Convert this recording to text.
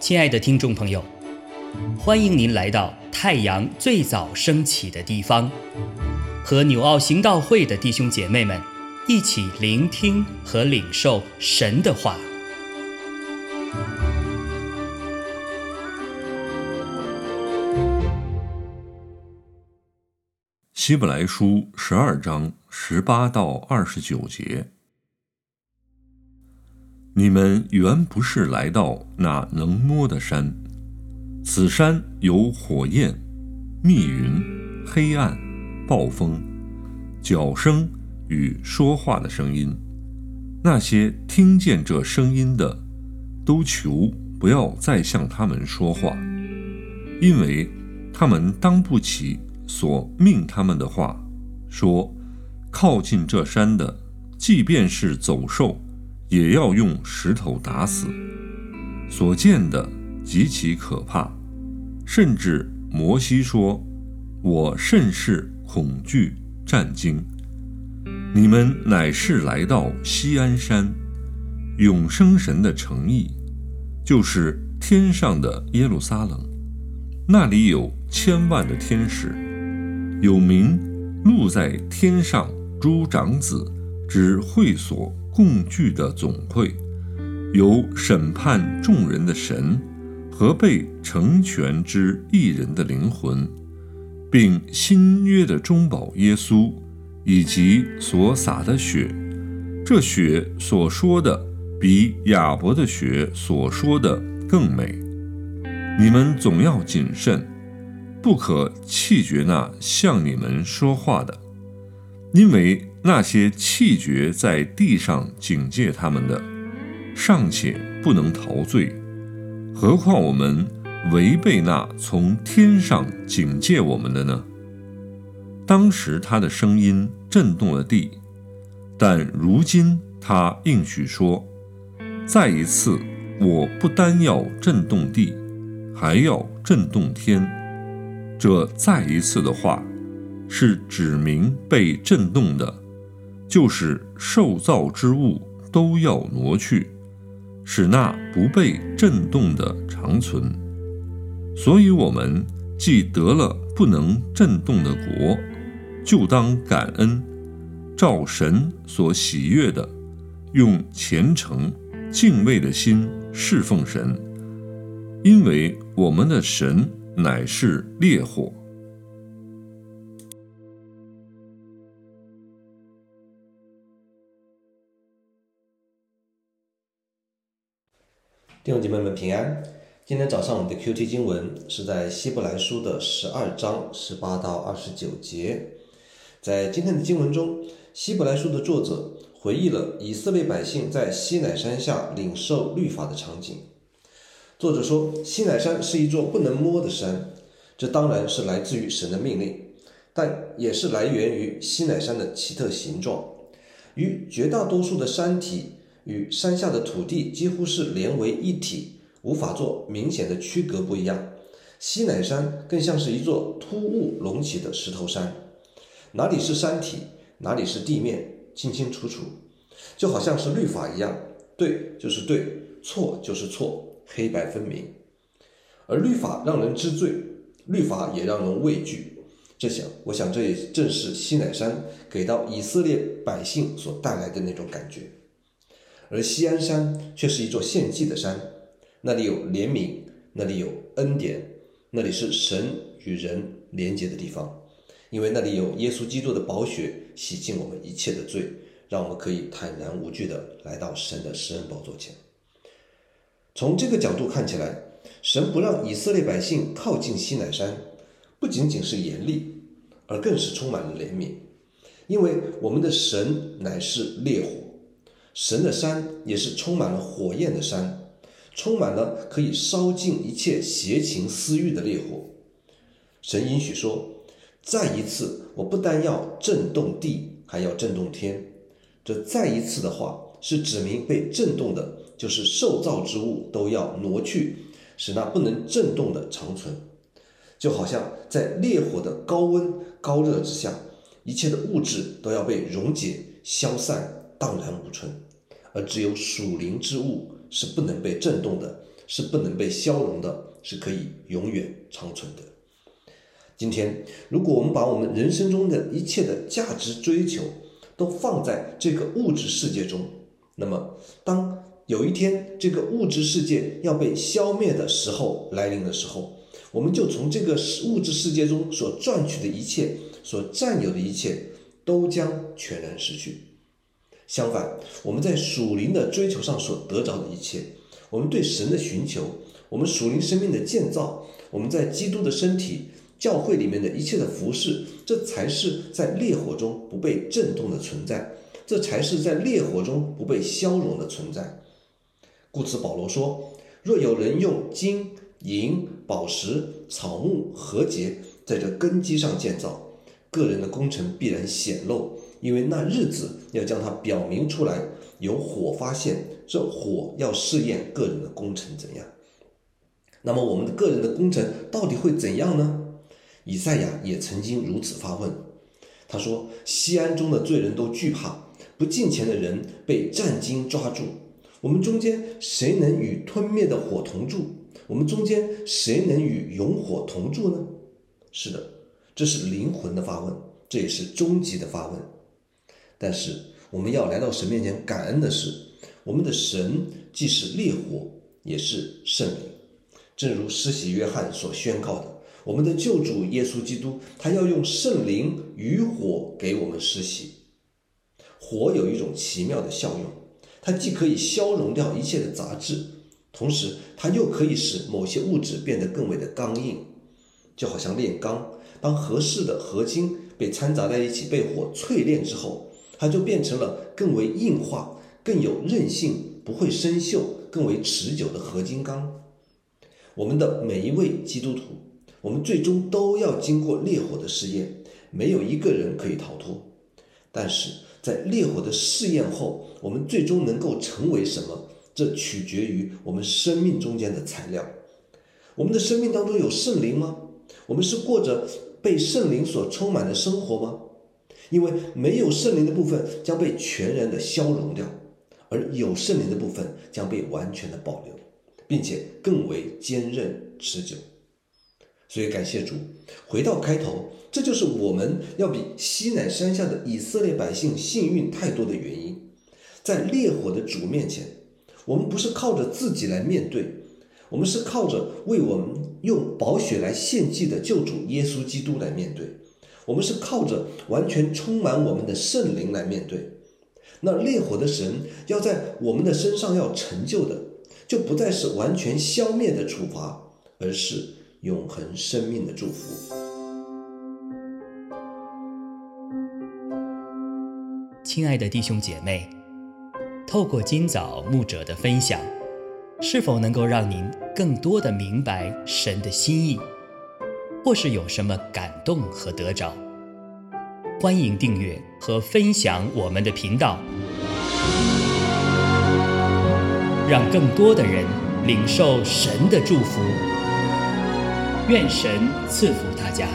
亲爱的听众朋友，欢迎您来到太阳最早升起的地方，和纽奥行道会的弟兄姐妹们一起聆听和领受神的话。希伯来书十二章十八到二十九节。你们原不是来到那能摸的山，此山有火焰、密云、黑暗、暴风、脚声与说话的声音。那些听见这声音的，都求不要再向他们说话，因为他们当不起所命他们的话。说靠近这山的，即便是走兽。也要用石头打死。所见的极其可怕，甚至摩西说：“我甚是恐惧战惊。”你们乃是来到西安山，永生神的诚意，就是天上的耶路撒冷，那里有千万的天使，有名录在天上诸长子之会所。共聚的总会，有审判众人的神和被成全之一人的灵魂，并新约的中保耶稣，以及所洒的血。这血所说的，比亚伯的血所说的更美。你们总要谨慎，不可弃绝那向你们说话的，因为。那些气绝在地上警戒他们的，尚且不能陶醉，何况我们违背那从天上警戒我们的呢？当时他的声音震动了地，但如今他应许说：“再一次，我不单要震动地，还要震动天。”这再一次的话，是指明被震动的。就是受造之物都要挪去，使那不被震动的长存。所以，我们既得了不能震动的国，就当感恩，照神所喜悦的，用虔诚敬畏的心侍奉神，因为我们的神乃是烈火。弟兄姐妹们平安。今天早上我们的 Q T 经文是在希伯来书的十二章十八到二十九节。在今天的经文中，希伯来书的作者回忆了以色列百姓在西乃山下领受律法的场景。作者说，西乃山是一座不能摸的山，这当然是来自于神的命令，但也是来源于西乃山的奇特形状，与绝大多数的山体。与山下的土地几乎是连为一体，无法做明显的区隔。不一样，西乃山更像是一座突兀隆起的石头山，哪里是山体，哪里是地面，清清楚楚，就好像是律法一样，对就是对，错就是错，黑白分明。而律法让人知罪，律法也让人畏惧。这想，我想这也正是西乃山给到以色列百姓所带来的那种感觉。而西安山却是一座献祭的山，那里有怜悯，那里有恩典，那里是神与人连接的地方，因为那里有耶稣基督的宝血洗净我们一切的罪，让我们可以坦然无惧地来到神的施恩宝座前。从这个角度看起来，神不让以色列百姓靠近西乃山，不仅仅是严厉，而更是充满了怜悯，因为我们的神乃是烈火。神的山也是充满了火焰的山，充满了可以烧尽一切邪情私欲的烈火。神允许说：“再一次，我不但要震动地，还要震动天。”这再一次的话，是指明被震动的，就是受造之物都要挪去，使那不能震动的长存。就好像在烈火的高温高热之下，一切的物质都要被溶解消散。荡然无存，而只有属灵之物是不能被震动的，是不能被消融的，是可以永远长存的。今天，如果我们把我们人生中的一切的价值追求都放在这个物质世界中，那么当有一天这个物质世界要被消灭的时候来临的时候，我们就从这个物质世界中所赚取的一切、所占有的一切，都将全然失去。相反，我们在属灵的追求上所得着的一切，我们对神的寻求，我们属灵生命的建造，我们在基督的身体。教会里面的一切的服饰，这才是在烈火中不被震动的存在，这才是在烈火中不被消融的存在。故此，保罗说：“若有人用金银、宝石、草木和节在这根基上建造，个人的工程必然显露，因为那日子要将它表明出来，有火发现，这火要试验个人的工程怎样。那么，我们的个人的工程到底会怎样呢？”以赛亚也曾经如此发问，他说：“西安中的罪人都惧怕，不敬虔的人被战惊抓住。我们中间谁能与吞灭的火同住？我们中间谁能与永火同住呢？”是的，这是灵魂的发问，这也是终极的发问。但是我们要来到神面前感恩的是，我们的神既是烈火，也是圣灵，正如施洗约翰所宣告的。我们的救主耶稣基督，他要用圣灵与火给我们施洗。火有一种奇妙的效用，它既可以消融掉一切的杂质，同时它又可以使某些物质变得更为的刚硬，就好像炼钢。当合适的合金被掺杂在一起，被火淬炼之后，它就变成了更为硬化、更有韧性、不会生锈、更为持久的合金钢。我们的每一位基督徒。我们最终都要经过烈火的试验，没有一个人可以逃脱。但是在烈火的试验后，我们最终能够成为什么？这取决于我们生命中间的材料。我们的生命当中有圣灵吗？我们是过着被圣灵所充满的生活吗？因为没有圣灵的部分将被全然的消融掉，而有圣灵的部分将被完全的保留，并且更为坚韧持久。所以感谢主，回到开头，这就是我们要比西乃山下的以色列百姓幸运太多的原因。在烈火的主面前，我们不是靠着自己来面对，我们是靠着为我们用宝血来献祭的救主耶稣基督来面对，我们是靠着完全充满我们的圣灵来面对。那烈火的神要在我们的身上要成就的，就不再是完全消灭的处罚，而是。永恒生命的祝福。亲爱的弟兄姐妹，透过今早牧者的分享，是否能够让您更多的明白神的心意，或是有什么感动和得着？欢迎订阅和分享我们的频道，让更多的人领受神的祝福。愿神赐福大家。